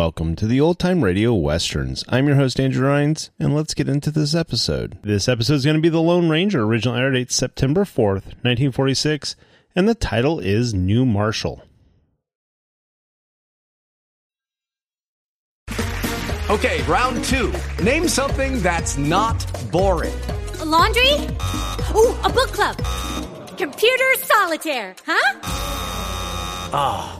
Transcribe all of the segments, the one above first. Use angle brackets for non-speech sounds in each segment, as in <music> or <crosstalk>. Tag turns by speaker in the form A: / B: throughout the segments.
A: Welcome to the Old Time Radio Westerns. I'm your host, Andrew Rhynes, and let's get into this episode. This episode is going to be The Lone Ranger, original air date September 4th, 1946, and the title is New Marshal.
B: Okay, round two. Name something that's not boring.
C: A laundry? Ooh, a book club. Computer solitaire, huh?
B: Ah.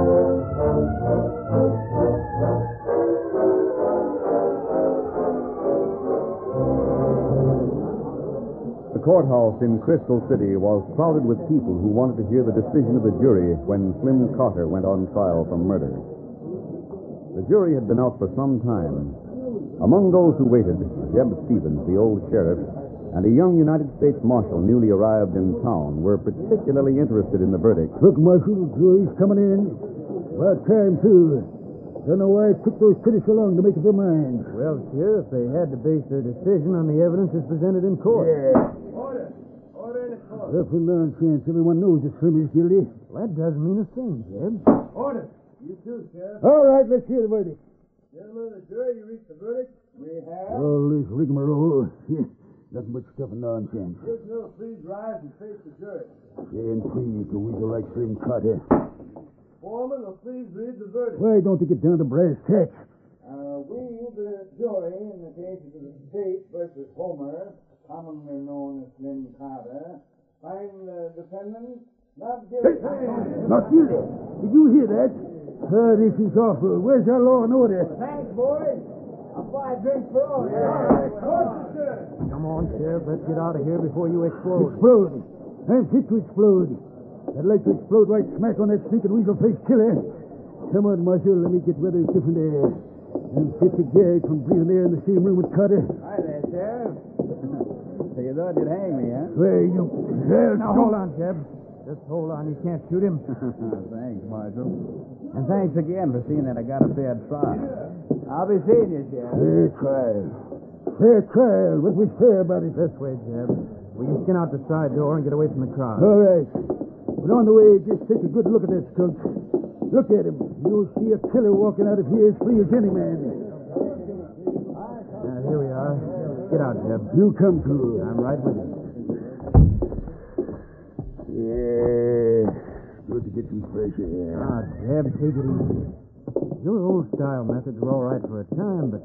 D: Courthouse in Crystal City was crowded with people who wanted to hear the decision of the jury when Slim Carter went on trial for murder. The jury had been out for some time. Among those who waited, Jeb Stevens, the old sheriff, and a young United States Marshal newly arrived in town were particularly interested in the verdict.
E: Look, Marshal, the jury's coming in. About time, too. Don't know why it took those critics so long to make up their minds.
F: Well, Sheriff, they had to base their decision on the evidence that's presented in court.
E: Yeah.
F: Order. Order in the court.
E: Well, for nonsense, everyone knows that Slim is guilty.
F: Well, that doesn't mean a thing, Jeb.
G: Order. You too, Sheriff.
E: All right, let's hear the verdict.
G: Gentlemen of the jury, you reached the verdict? We have.
E: All this rigmarole. <laughs> Yeah, nothing but stuff and nonsense.
G: Prisoner, please rise and face the jury.
E: And please, the weasel like Slim Carter.
G: Foreman will please read the verdict.
E: Why don't you get down to brass tacks?
G: Uh, we, the jury, in the case of the State versus Homer, commonly known as Slim Carter, find the defendant not guilty.
E: Not guilty. Did you hear that? Ah, this is awful. Where's our law and order?
G: Thanks, boys. I'll buy a drink for all.
F: Come on, Sheriff. Let's get out of here before you explode.
E: Explode. I'm fit to explode. I'd like to explode right smack on that sneaking weasel-faced killer. Come on, Marshal. Let me get rather different air. I'm fit to gag from breathing air in the same room with Carter.
H: Hi there, Sheriff. You thought you'd hang me, huh?
E: You... Well,
F: Now, hold on, Jeb. Just hold on. You can't shoot him. <laughs>
H: thanks, Marshal. And thanks again for seeing that I got a fair trial. I'll be seeing you, Sheriff.
E: Fair trial. Fair trial. What was fair about it?
F: This way, Jeb. We can skin out the side door and get away from the crowd.
E: All right. But on the way, just take a good look at this skunk. Look at him. You'll see a killer walking out of here as free as any man.
F: Now, here we are. Get out, Jeb.
E: You come too.
F: I'm right with you.
E: Yeah. Good to get some fresh air.
F: Ah, Jeb, take it easy. Your old style methods were all right for a time, but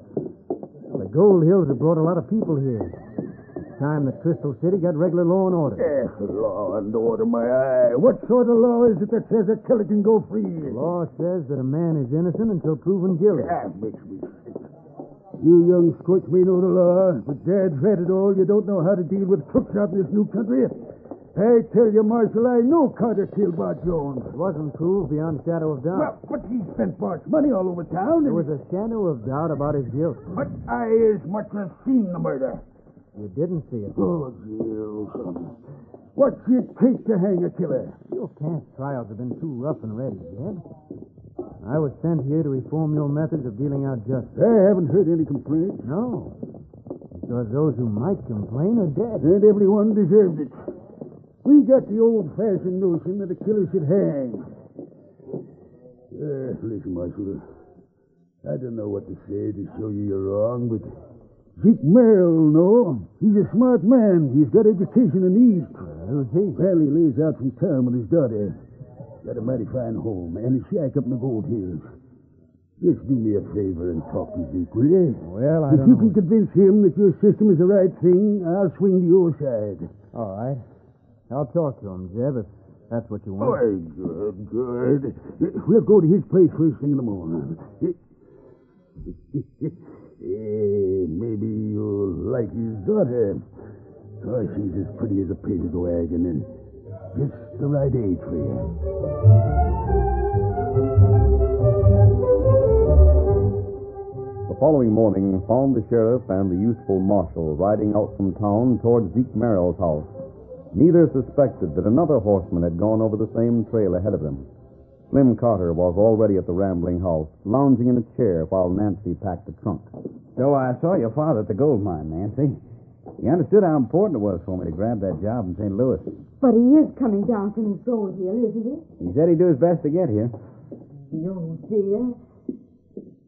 F: the Gold Hills have brought a lot of people here. It's time that Crystal City got regular law and order.
E: Eh, law and order, my eye. What sort of law is it that says a killer can go free?
F: The law says that a man is innocent until proven guilty.
E: That makes me. You young may know the law, but Dad's read it all. You don't know how to deal with crooks out in this new country. I tell you, Marshal, I know Carter killed Bart Jones.
F: It wasn't proved beyond shadow of doubt.
E: Well, but he spent Bart's money all over town.
F: There was a shadow of doubt about his guilt.
E: But I as much as seen the murder.
F: You didn't see it.
E: Oh, you. What's it take to hang a killer?
F: Your past trials have been too rough and ready, Jeb. I was sent here to reform your methods of dealing out justice.
E: I haven't heard any complaints.
F: No. Because those who might complain are dead.
E: And everyone deserved it. We got the old-fashioned notion that a killer should hang. Uh, listen, Marshal. I don't know what to say to show you you're wrong, but Zeke Merrill, no. He's a smart man. He's got education in the East.
F: who's he?
E: Well, he lives out from town with his daughter. Got a mighty fine home and a shack up in the Gold Hills. Just do me a favor and talk to Zeke, will you?
F: Well, I
E: if
F: don't
E: you
F: know.
E: can convince him that your system is the right thing, I'll swing to your side.
F: All right. I'll talk to him, Jeb, if that's what you want.
E: Oh, good, good. We'll go to his place first thing in the morning. <laughs> Eh, maybe you'll like his daughter. Oh, she's as pretty as a painted wagon and just the right age for you.
D: The following morning found the sheriff and the youthful marshal riding out from town toward Zeke Merrill's house. Neither suspected that another horseman had gone over the same trail ahead of them. Slim Carter was already at the rambling house, lounging in a chair while Nancy packed a trunk.
H: So I saw your father at the gold mine, Nancy. He understood how important it was for me to grab that job in St. Louis.
I: But he is coming down from his gold hill, isn't he?
H: He said he'd do his best to get here.
I: No, dear.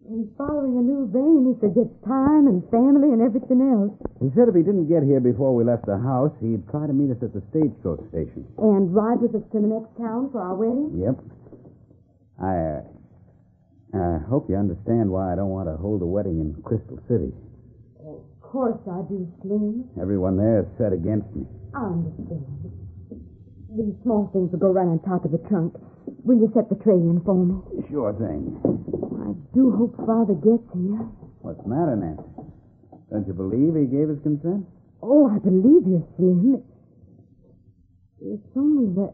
I: He's following a new vein. He forgets time and family and everything else.
H: He said if he didn't get here before we left the house, he'd try to meet us at the stagecoach station.
I: And ride with us to the next town for our wedding?
H: Yep. I, uh, I hope you understand why I don't want to hold a wedding in Crystal City.
I: Of course I do, Slim.
H: Everyone there is set against me.
I: I understand. These small things will go right on top of the trunk. Will you set the tray in for me?
H: Sure thing.
I: I do hope Father gets here.
H: What's the matter, Nancy? Don't you believe he gave his consent?
I: Oh, I believe you, Slim. It's only that.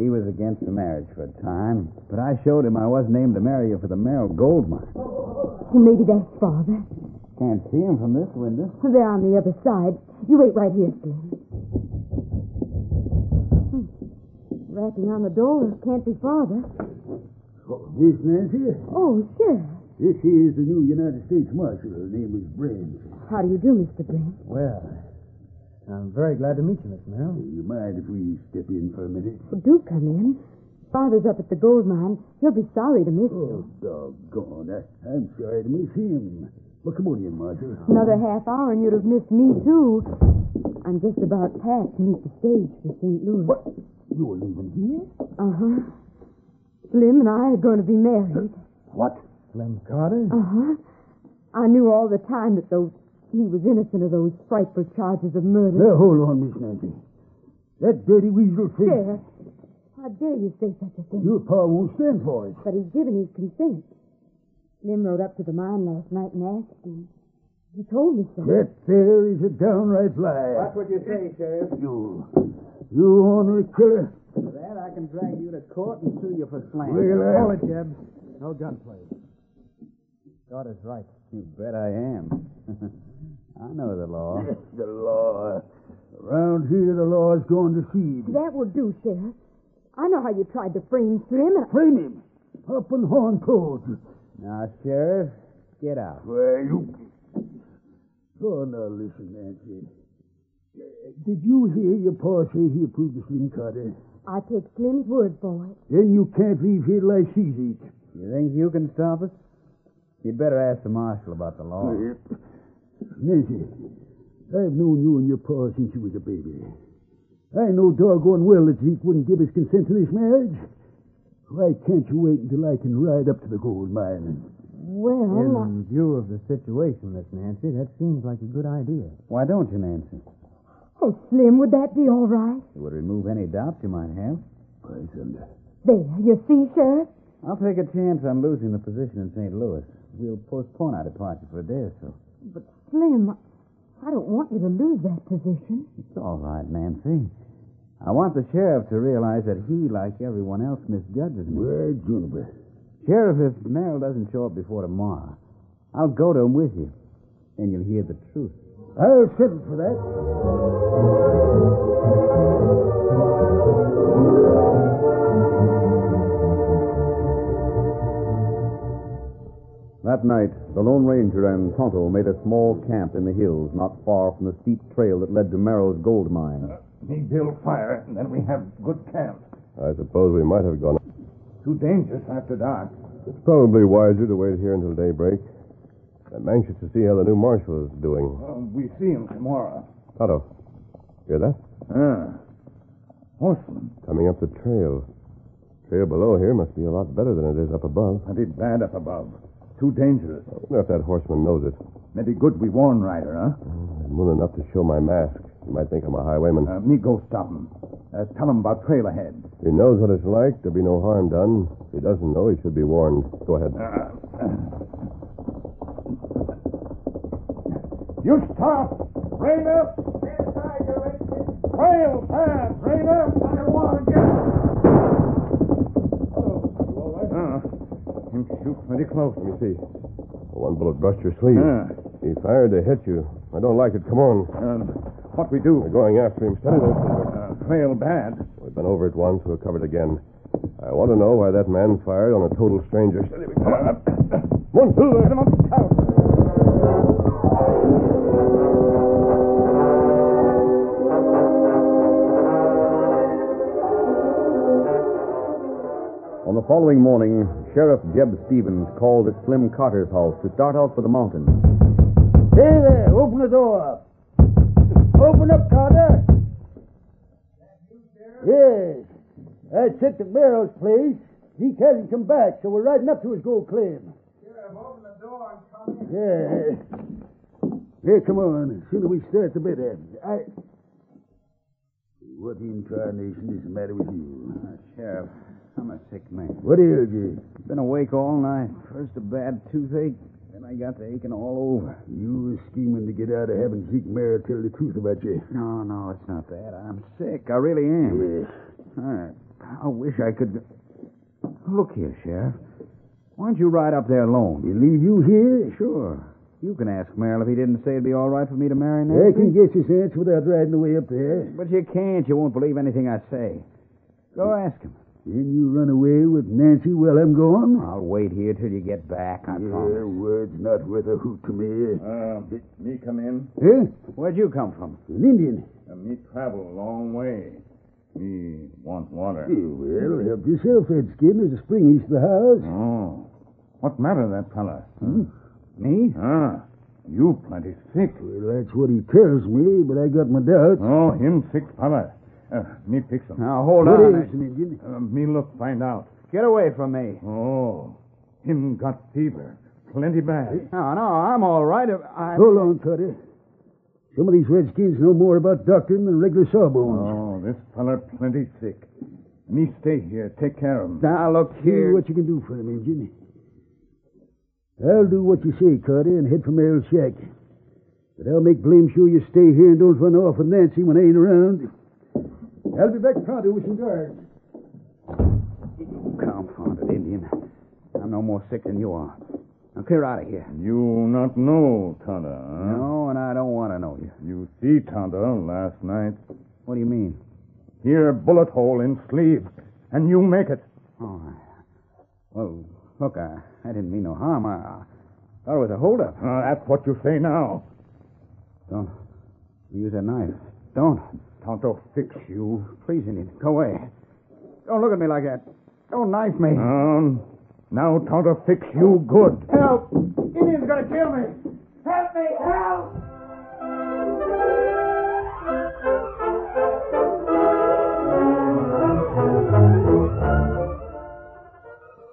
H: He was against the marriage for a time, but I showed him I wasn't aimed to marry you for the Merrill gold mine.
I: Well, maybe that's father.
H: Can't see him from this window. <laughs>
I: They're on the other side. You wait right here, Slim. Hmm. Rapping on the door can't be father.
E: Oh, this Nancy?
I: Oh, sure.
E: This is the new United States Marshal. Her name is Brand.
I: How do you do, Mr. Brent?
J: Well, I'm very glad to meet you, Miss Merrill.
E: You mind if we step in for a minute?
I: Well, do come in. Father's up at the gold mine. He'll be sorry to miss
E: Oh,
I: you.
E: Oh, doggone. I, I'm sorry to miss him. Well, come on in, Marshal.
I: Another half hour and you'd have missed me, too. I'm just about packed to meet the stage for St. Louis.
E: What? You're leaving here?
I: Uh-huh. Slim and I are going to be married.
E: What?
J: Slim Carter?
I: Uh-huh. I knew all the time that those he was innocent of those frightful charges of murder.
E: Now, hold on, Miss Nancy. That dirty weasel thing.
I: Sheriff, how dare you say such a thing?
E: Your pa won't stand for it.
I: But he's given his consent. Slim rode up to the mine last night and asked him. He told me so.
E: That there is a downright lie.
K: What you say, Sheriff?
E: You, you ornery killer.
H: For that, I can drag you to court and sue you for slander.
E: Well, I-
J: Hold it, Jeb. No gunplay. Carter's right.
H: You bet I am. <laughs> I know the law. <laughs>
E: the law. Around here, the law's going to seed.
I: That will do, Sheriff. I know how you tried to frame Slim. And...
E: Frame him. Up and horn cold.
H: Now, Sheriff, get out.
E: Well, you... Oh, now listen, Nancy. Uh, Did you hear your pa say he approved of Slim Carter?
I: I take Slim's word for it.
E: Then you can't leave here like she's eat.
H: You think you can stop us? You'd better ask the marshal about the law.
E: Nancy, I've known you and your pa since you was a baby. I know doggone well that Zeke wouldn't give his consent to this marriage. Why can't you wait until I can ride up to the gold mine?
I: Well,
J: In view of the situation, Miss Nancy, that seems like a good idea.
H: Why don't you, Nancy?
I: oh, Slim, would that be all right?
H: It would remove any doubt you might have.
E: Why, thunder.
I: Uh, there, you see, Sheriff?
H: I'll take a chance on losing the position in St. Louis. We'll postpone our departure for a day or so.
I: But, Slim, I don't want you to lose that position.
H: It's all right, Nancy. I want the sheriff to realize that he, like everyone else, misjudges me.
E: Well, Juniper.
H: Sheriff, if Merrill doesn't show up before tomorrow, I'll go to him with you. Then you'll hear the truth.
E: I'll settle for that.
D: That night, the Lone Ranger and Tonto made a small camp in the hills not far from the steep trail that led to Merrill's gold mine.
K: Me build fire, and then we have good camp.
L: I suppose we might have gone.
K: Too dangerous after dark.
L: It's probably wiser to wait here until daybreak. I'm anxious to see how the new marshal is doing.
K: We see him tomorrow.
L: Tonto, hear that?
K: Ah. Horseman.
L: Coming up the trail. Trail below here must be a lot better than it is up above.
K: I did bad up above. Too dangerous.
L: I wonder if that horseman knows it.
K: Maybe good we warn rider, huh?
L: I'm willing enough to show my mask. He might think I'm a highwayman.
K: Uh, me go stop him. Uh, tell him about trail ahead.
L: He knows what it's like, there'll be no harm done. If he doesn't know, he should be warned. Go ahead.
K: You stop! Rein up! Trail fast! Rein up! I want to Uh, him shoot pretty close.
L: Let me see. One bullet brushed your sleeve.
K: Ah.
L: He fired to hit you. I don't like it. Come on.
K: What we do?
L: We're going after him. Steady there, Silver.
K: Uh, trail bad.
L: We've been over it once. We'll cover it again. I want to know why that man fired on a total stranger. Steady. we Come on. Come on, Silver.
K: Come on,
D: On the following morning, Sheriff Jeb Stevens called at Slim Carter's house to start out for the mountains.
E: Hey there, open the door. Open up, Carter. Yes. I checked the Merrill's place. He hasn't come back, so we're riding up to his gold claim.
K: Sheriff, open the door and come in.
E: Yeah. Here, come on. As soon as we start the bed end. I. What incarnation is the matter with you?
H: Uh, Sheriff, I'm a sick man.
E: What ails you?
H: Been awake all night. First a bad toothache, then I got the aching all over.
E: You were scheming to get out of having Zeke Merrill tell the truth about you.
H: No, no, it's not that. I'm sick. I really am. I, I wish I could. Look here, Sheriff. Why don't you ride up there alone?
E: You leave you here?
H: Sure. You can ask Merrill if he didn't say it'd be all right for me to marry
E: I
H: Nancy.
E: can guess his answer without riding away up there.
H: But you can't. You won't believe anything I say. Go ask him.
E: Then you run away with Nancy while I'm gone?
H: I'll wait here till you get back. I
E: yeah,
H: promise.
E: word's not worth a hoot to me.
G: Uh, me come in?
E: Huh?
H: Where'd you come from?
E: An Indian.
G: Uh, me travel a long way. Me want water.
E: Yeah, well, help yourself, Redskin. There's a spring east of the house.
G: Oh. What matter, that fella?
E: Hmm?
H: Me?
G: Ah, you plenty sick.
E: Well, that's what he tells me, but I got my doubts.
G: Oh, him sick fella. Uh, me fix him.
H: Now, hold
E: What
H: on.
E: is Indian?
G: Uh, me look find out.
H: Get away from me.
G: Oh, him got fever. Plenty bad.
H: No, no, I'm all right. I...
E: Hold on, Cutter. Some of these Redskins know more about doctoring than regular sawbones.
G: Oh, this fella plenty sick. Me stay here. Take care of him.
H: Now, look here.
E: See what you can do for him, Injun. I'll do what you say, Carter, and head for Merrill's shack. But I'll make blame sure you stay here and don't run off with Nancy when I ain't around. I'll be back pronto with some guards.
H: Confounded Indian. I'm no more sick than you are. Now, clear out of here.
G: You not know Tonto, huh?
H: No, and I don't want to know you.
G: You see Tonto last night.
H: What do you mean?
G: Here, bullet hole in sleeve. And you make it.
H: Oh, I- well, look, I, I didn't mean no harm. I, I thought it was a holdup.
G: Uh, that's what you say now.
H: Don't use a knife. Don't.
G: Tonto fix you.
H: Please, Indian, go away. Don't look at me like that. Don't knife me.
G: Um, now Tonto fix you good.
H: Help! Indian's gonna kill me! Help me! Help!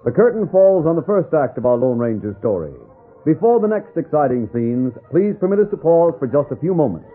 D: The curtain falls on the first act of our Lone Ranger story. Before the next exciting scenes, please permit us to pause for just a few moments.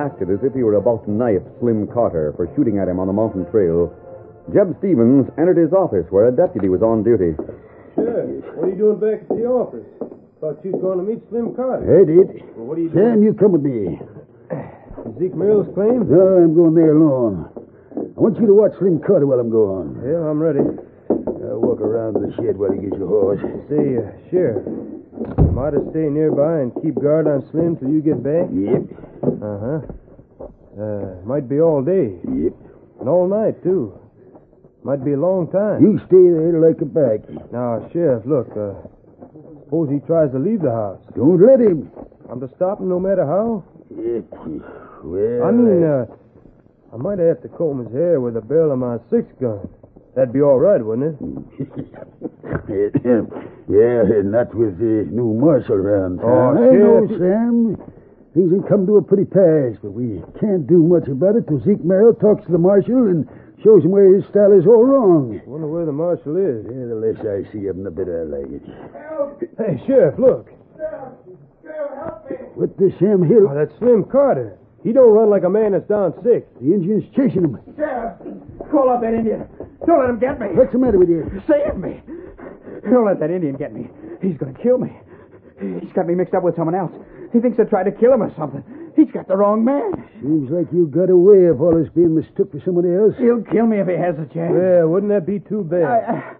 D: Acted as if he were about to knife Slim Carter for shooting at him on the mountain trail, Jeb Stevens entered his office where a deputy was on duty.
F: Sure. What are you doing back at the office? Thought you was going to meet Slim Carter.
E: I did.
F: Well, what are you
E: Sam,
F: doing?
E: you come with me.
F: Zeke Merrill's claim?
E: No, I'm going there alone. I want you to watch Slim Carter while I'm gone.
F: Yeah, I'm ready.
E: I'll walk around to the shed while he gets your horse.
F: Say, uh, Sheriff, am I to stay nearby and keep guard on Slim till you get back?
E: Yep.
F: Uh-huh. Uh, might be all day.
E: Yep.
F: And all night, too. Might be a long time.
E: You stay there till I come back.
F: Now, Sheriff, look, uh, suppose he tries to leave the house.
E: Don't let him.
F: I'm to stop him no matter how?
E: Yep. Well,
F: I mean, uh, I might have to comb his hair with the barrel of my six gun. That'd be all right, wouldn't it? <laughs>
E: yeah, not with the new marshal around
F: Oh,
E: town. I know. Sam. Things have come to a pretty pass, but we can't do much about it till Zeke Merrill talks to the marshal and shows him where his style is all wrong.
F: Wonder where the marshal is.
E: Yeah, the less I see of him, the better I like it.
F: Hey, Sheriff, look. Sheriff, Sheriff, help me!
E: What the Sam Hill?
F: Oh, that's Slim Carter. He don't run like a man that's down sick.
E: The Indian's chasing him.
H: Sheriff, call up that Indian. Don't let him get me.
E: What's the matter with you?
H: Save me. Don't let that Indian get me. He's going to kill me. He's got me mixed up with someone else. He thinks I tried to kill him or something. He's got the wrong man.
E: Seems like you got away of all this being mistook for somebody else.
H: He'll kill me if he has a chance.
F: Yeah, wouldn't that be too bad?
H: I,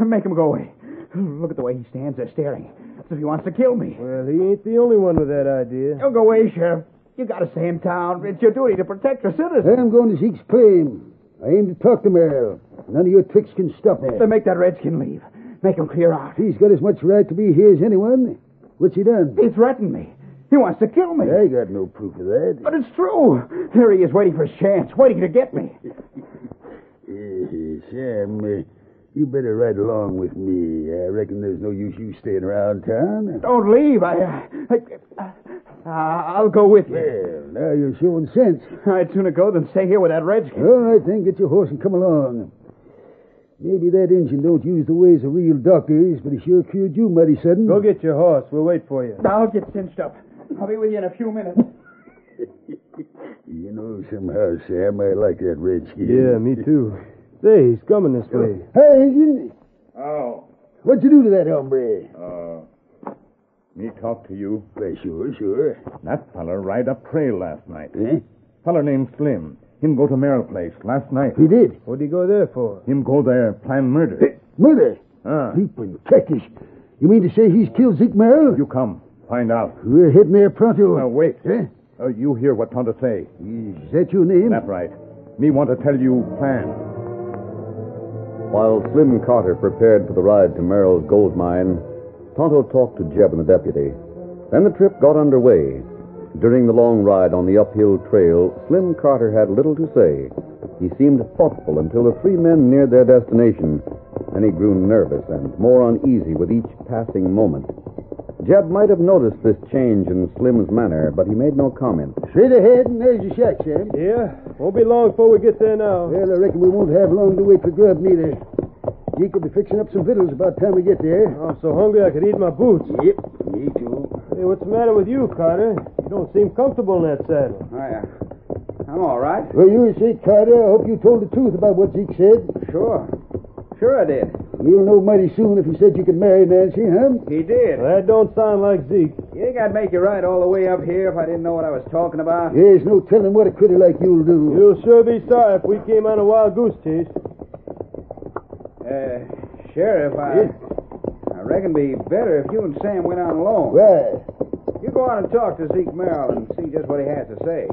H: I- make him go away. Look at the way he stands there staring. As if he wants to kill me.
F: Well, he ain't the only one with that idea.
H: Don't go away, Sheriff. You gotta stay in town. It's your duty to protect your citizens.
E: Then I'm going to Zeke's claim. I aim to talk to Merrill. None of your tricks can stop me.
H: Then make that redskin leave. Make him clear out.
E: He's got as much right to be here as anyone. What's he done?
H: He threatened me. He wants to kill me.
E: I got no proof of that.
H: But it's true. Here he is waiting for his chance, waiting to get me. <laughs>
E: Eh, Sam, uh, you better ride along with me. I reckon there's no use you staying around town.
H: Don't leave. I, I, uh, I'll go with you.
E: Well, now you're showing sense.
H: I'd sooner go than stay here with that redskin.
E: All right, then, get your horse and come along. Maybe that Injun don't use the ways of real doctors, but he sure cured you mighty sudden.
F: Go get your horse. We'll wait for you.
H: I'll get cinched up. I'll be with you in a few minutes. <laughs>
E: You know, somehow, Sam, I like that redskin.
F: Yeah, me too. <laughs> Say, he's coming this way.
E: Hey, Injun,
G: Oh,
E: what'd you do to that hombre?
G: uh, me talk to you.
E: Why, sure, sure.
G: That feller ride up trail last night.
E: Eh?
G: Feller named Slim. Him go to Merrill place last night.
E: He did.
F: What'd he go there for?
G: Him go there plan murder.
E: Murder.
G: Ah,
E: Leaping cactus. You mean to say he's killed Zeke Merrill?
G: you come. Find out.
E: We're heading there pronto.
G: Now, wait.
E: Eh?
G: Uh, you hear what Tonto say.
E: Is that your name?
G: That right. Me want to tell you plan.
D: While Slim Carter prepared for the ride to Merrill's gold mine, Tonto talked to Jeb and the deputy. Then the trip got underway. During the long ride on the uphill trail, Slim Carter had little to say. He seemed thoughtful until the three men neared their destination. Then he grew nervous and more uneasy with each passing moment. Jeb might have noticed this change in Slim's manner, but he made no comment.
E: Straight ahead, and there's your shack, Sam.
F: Yeah, won't be long before we get there now.
E: Well, I reckon we won't have long to wait for grub, neither. Zeke will be fixing up some victuals about the time we get there.
F: I'm so hungry I could eat my boots.
E: Yep, me too.
F: Hey, what's the matter with you, Carter? You don't seem comfortable in that saddle.
H: I, uh, I'm all right.
E: Well, you say, Carter, I hope you told the truth about what Zeke said.
H: Sure. Sure I did.
E: You'll know mighty soon if he said you could marry Nancy, huh?
H: He did.
F: That don't sound like Zeke.
H: You think I'd make you ride all the way up here if I didn't know what I was talking about?
E: There's no telling what a critter like you'll do.
F: You'll sure be sorry if we came on a wild goose chase.
H: Uh, Sheriff, I, I reckon it'd be better if you and Sam went on alone.
E: Why?
H: You go on and talk to Zeke Merrill and see just what he has to say.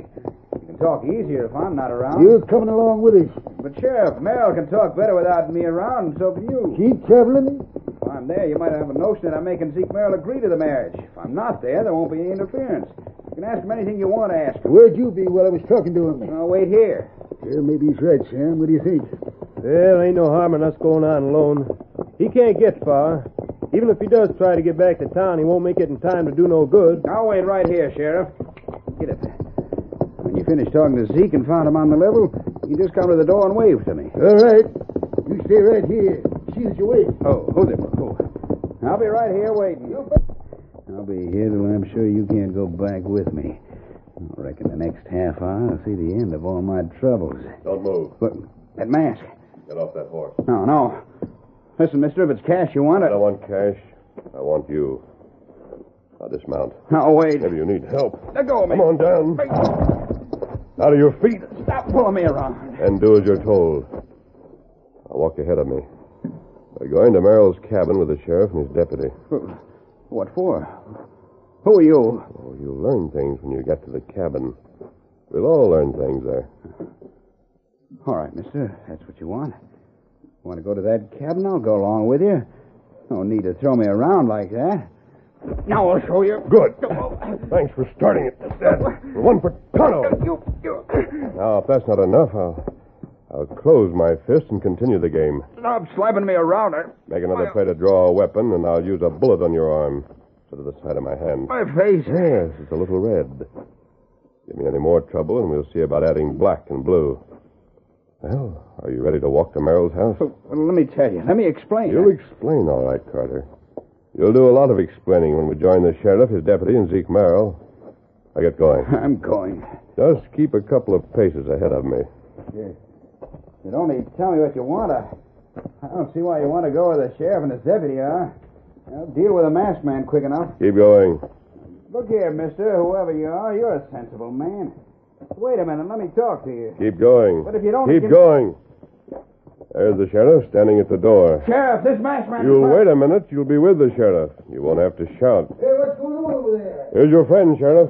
H: You can talk easier if I'm not around.
E: You're coming along with us.
H: But, Sheriff, Merrill can talk better without me around, and so can you.
E: Keep traveling.
H: If I'm there, you might have a notion that I'm making Zeke Merrill agree to the marriage. If I'm not there, there won't be any interference. You can ask him anything you want to ask him.
E: Where'd you be while I was talking to him?
H: I'll wait here.
E: Well, maybe he's right, Sam. What do you think?
F: Well, ain't no harm in us going on alone. He can't get far. Even if he does try to get back to town, he won't make it in time to do no good.
H: I'll wait right here, Sheriff. Get it. When you finish talking to Zeke and found him on the level, you just come to the door and wave to me.
E: All right. You stay right here. Shield your wait.
H: Oh, hold it. Oh. I'll be right here waiting. I'll be here till I'm sure you can't go back with me. I reckon the next half hour I'll see the end of all my troubles.
L: Don't move.
H: But that mask.
L: Get off that horse.
H: No, no. Listen, mister, if it's cash you want
L: I
H: it.
L: don't want cash. I want you. Now dismount.
H: No, wait.
L: Maybe you need help.
H: Let go of me.
L: Come on down. Out of your feet.
H: Stop pulling me around.
L: And do as you're told. Now walk ahead of me. We're going to Merrill's cabin with the sheriff and his deputy. <laughs>
H: What for? Who are you?
L: Oh, you'll learn things when you get to the cabin. We'll all learn things there.
H: All right, mister. That's what you want. Want to go to that cabin? I'll go along with you. No need to throw me around like that. Now I'll show you.
L: Good. Thanks for starting it. That's one for Tonto.
H: You, you.
L: Now, if that's not enough, I'll, I'll close my fist and continue the game.
H: Stop slapping me around. I,
L: Make another try to draw a weapon, and I'll use a bullet on your arm instead of the side of my hand.
H: my face.
L: Yes, it's a little red. Give me any more trouble, and we'll see about adding black and blue. Well, are you ready to walk to Merrill's house?
H: Oh, well, let me tell you. Let me explain.
L: You'll explain, all right, Carter. You'll do a lot of explaining when we join the sheriff, his deputy, and Zeke Merrill. I get going. <laughs>
H: I'm going.
L: Just keep a couple of paces ahead of me.
H: You, you'd only tell me what you want. I, I don't see why you want to go with the sheriff and his deputy, huh? I'll deal with a masked man quick enough.
L: Keep going.
H: Look here, mister, whoever you are, you're a sensible man. Wait a minute, let me talk to you.
L: Keep going.
H: But if you don't
L: Keep
H: give-
L: going. There's the sheriff standing at the door.
H: Sheriff, this masked man.
L: You'll wait a minute. You'll be with the sheriff. You won't have to shout.
H: Hey, what's going on over there?
L: Here's your friend, Sheriff.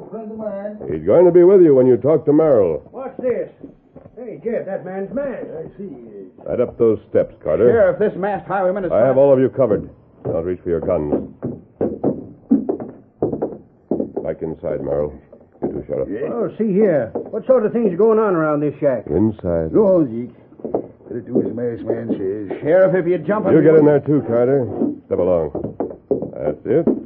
H: He's friend of mine.
L: He's going to be with you when you talk to Merrill.
F: What's this? Hey, Jeff, that man's mad. I see.
L: Right up those steps, Carter.
H: Sheriff, this masked highwayman is.
L: I have all of you covered. Don't reach for your guns. Back inside, Merrill. You too, Sheriff.
F: Oh, see here. What sort of things are going on around this shack?
L: Inside.
E: Go on, Zeke. Better do as the masked man says.
H: Sheriff, if you jump on
L: You get in there too, Carter. Step along. That's it.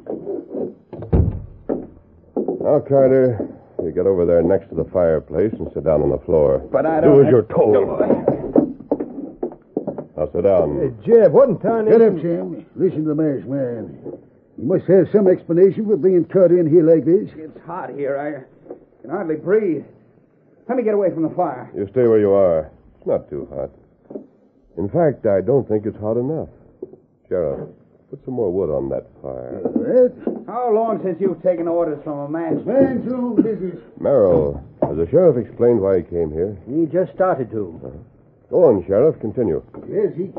L: Now, Carter, you get over there next to the fireplace and sit down on the floor.
H: But I
L: don't.
H: don't.
L: as you're told. Now sit down.
F: Hey, Jeb, what in town
E: Shut
F: is...
E: up, Sam. Listen to the masked man. You must have some explanation for being Carter in here like this.
H: It's hot here. I can hardly breathe. Let me get away from the fire.
L: You stay where you are. It's not too hot. In fact, I don't think it's hot enough. Sheriff, put some more wood on that fire.
E: What?
H: How long since you've taken orders from a masked
E: Man's own business.
L: Merrill, has the sheriff explained why he came here?
F: He just started to.
L: Go on, Sheriff. Continue.
E: Yes, Zeke.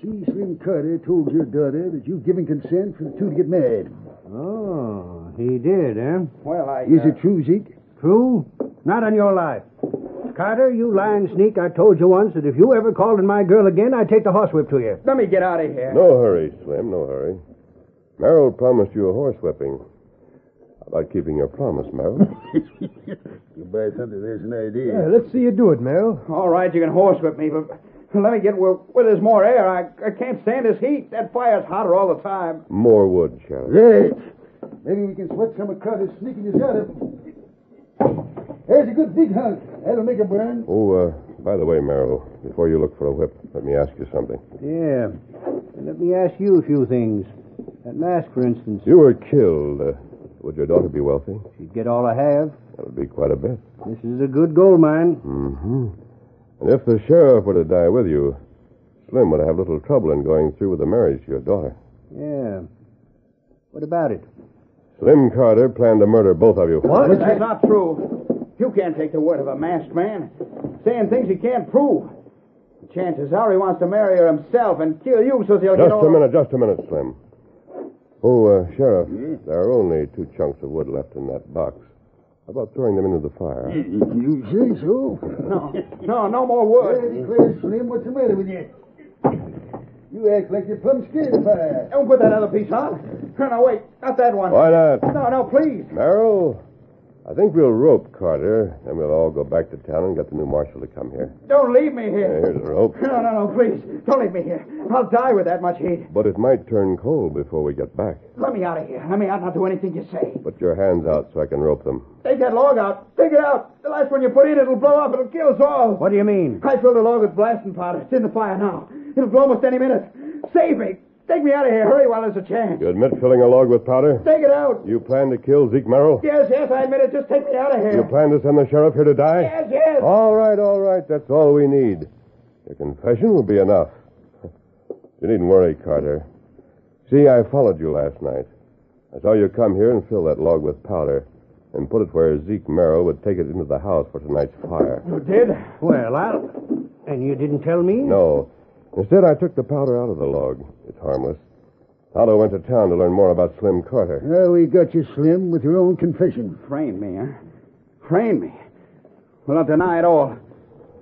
E: See, Slim Carter told your daughter that you've given consent for the two to get married.
F: Oh, he did, eh?
H: Well, I.
E: Is
H: uh,
E: it true, Zeke?
F: True? Not on your life. Carter, you lying sneak, I told you once that if you ever called on my girl again, I'd take the horsewhip to you.
H: Let me get out of here.
L: No hurry, Slim. No hurry. Merrill promised you a horsewhipping. How about keeping your promise, Merrill? <laughs>
E: You buy something, there's an idea.
F: Yeah, let's see you do it, Merrill.
H: All right, you can horsewhip me, but let me get where, where there's more air. I, I can't stand this heat. That fire's hotter all the time.
L: More wood, Sheriff.
E: Right. Maybe we can sweat some of Carter's sneaking us out of. There's a good big hunk. That'll make a burn.
L: Oh, uh, by the way, Merrill, before you look for a whip, let me ask you something.
F: Yeah. And let me ask you a few things. That mask, for instance.
L: You were killed. Uh, would your daughter be wealthy?
F: She'd get all I have.
L: That would be quite a bit.
F: This is a good gold mine.
L: Mm-hmm. And if the sheriff were to die with you, Slim would have little trouble in going through with the marriage to your daughter.
F: Yeah. What about it?
L: Slim Carter planned to murder both of you. What?
H: That's not true. You can't take the word of a masked man. Saying things he can't prove. The chances are he wants to marry her himself and kill you so he'll get
L: Just
H: all...
L: a minute, just a minute, Slim. Oh, uh, Sheriff, there are only two chunks of wood left in that box. How about throwing them into the fire?
E: You say so?
H: No, no, no more wood.
E: Hey, Claire Slim, what's the matter with you? You act like you're plumb scared of fire.
H: Don't put that other piece on. No, no, wait. Not that one.
L: Why not?
H: No, no, please.
L: Merrill, I think we'll rope Carter, and we'll all go back to town and get the new marshal to come here.
H: Don't leave me here.
L: here's a rope.
H: No, no, no, please. Don't leave me here. I'll die with that much heat.
L: But it might turn cold before we get back.
H: Let me out of here. Let me out and I'll do anything you say.
L: Put your hands out so I can rope them.
H: Take that log out. Take it out. The last one you put in, it'll blow up. It'll kill us all.
F: What do you mean?
H: I filled the log with blasting powder. It's in the fire now. It'll blow almost any minute. Save me. Take me out of here. Hurry while there's a chance.
L: You admit filling a log with powder?
H: Take it out.
L: You plan to kill Zeke Merrill?
H: Yes, yes, I admit it. Just take me out of here.
L: You plan to send the sheriff here to die?
H: Yes, yes.
L: All right, all right. That's all we need. Your confession will be enough. You needn't worry, Carter. See, I followed you last night. I saw you come here and fill that log with powder and put it where Zeke Merrill would take it into the house for tonight's fire.
H: You did?
F: Well, I'll... And you didn't tell me?
L: No. Instead, I took the powder out of the log. It's harmless. Tonto went to town to learn more about Slim Carter.
E: Well, we got you, Slim, with your own confession.
H: Frame me, huh? Framed me. Well, I'll deny it all.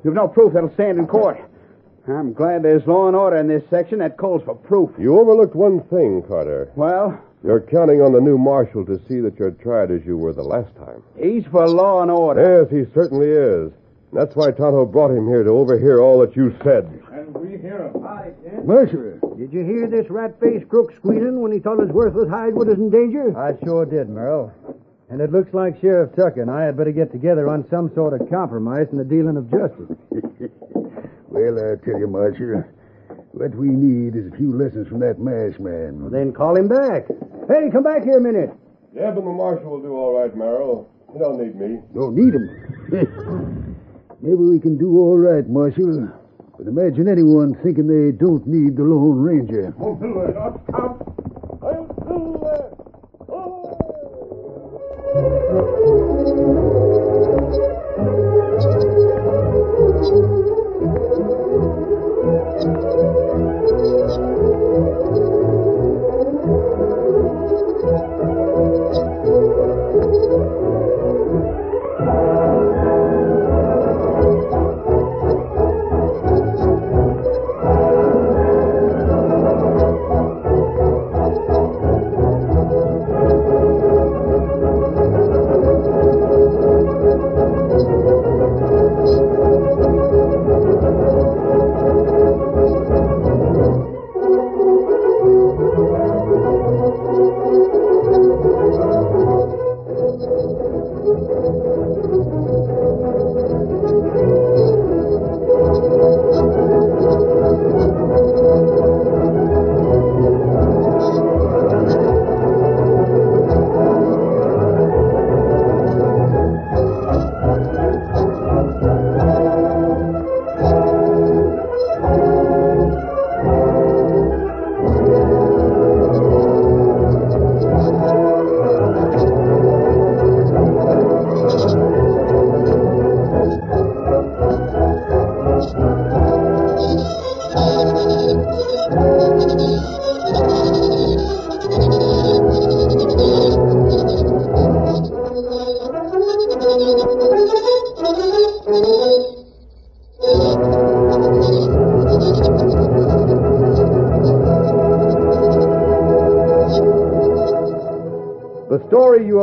H: You've no proof that'll stand in court. I'm glad there's law and order in this section that calls for proof.
L: You overlooked one thing, Carter.
H: Well,
L: You're counting on the new marshal to see that you're tried as you were the last time.
H: he's for law and order.
L: Yes, he certainly is. That's why Tonto brought him here to overhear all that you said.
H: And we hear him. Eh?
E: Mercer.
F: Did you hear this rat-faced crook squealing when he thought his worthless hide was in danger?
M: I sure did, Merrill. And it looks like Sheriff Tucker and I had better get together on some sort of compromise in the dealing of justice. <laughs>
E: Well, I tell you, Marshal, what we need is a few lessons from that masked man.
F: Well, then call him back. Hey, come back here a minute.
L: Yeah, but the marshal will do all right, Merrill. You don't need me.
E: Don't need him. <laughs> Maybe we can do all right, Marshal. But imagine anyone thinking they don't need the Lone Ranger. <laughs>
N: story you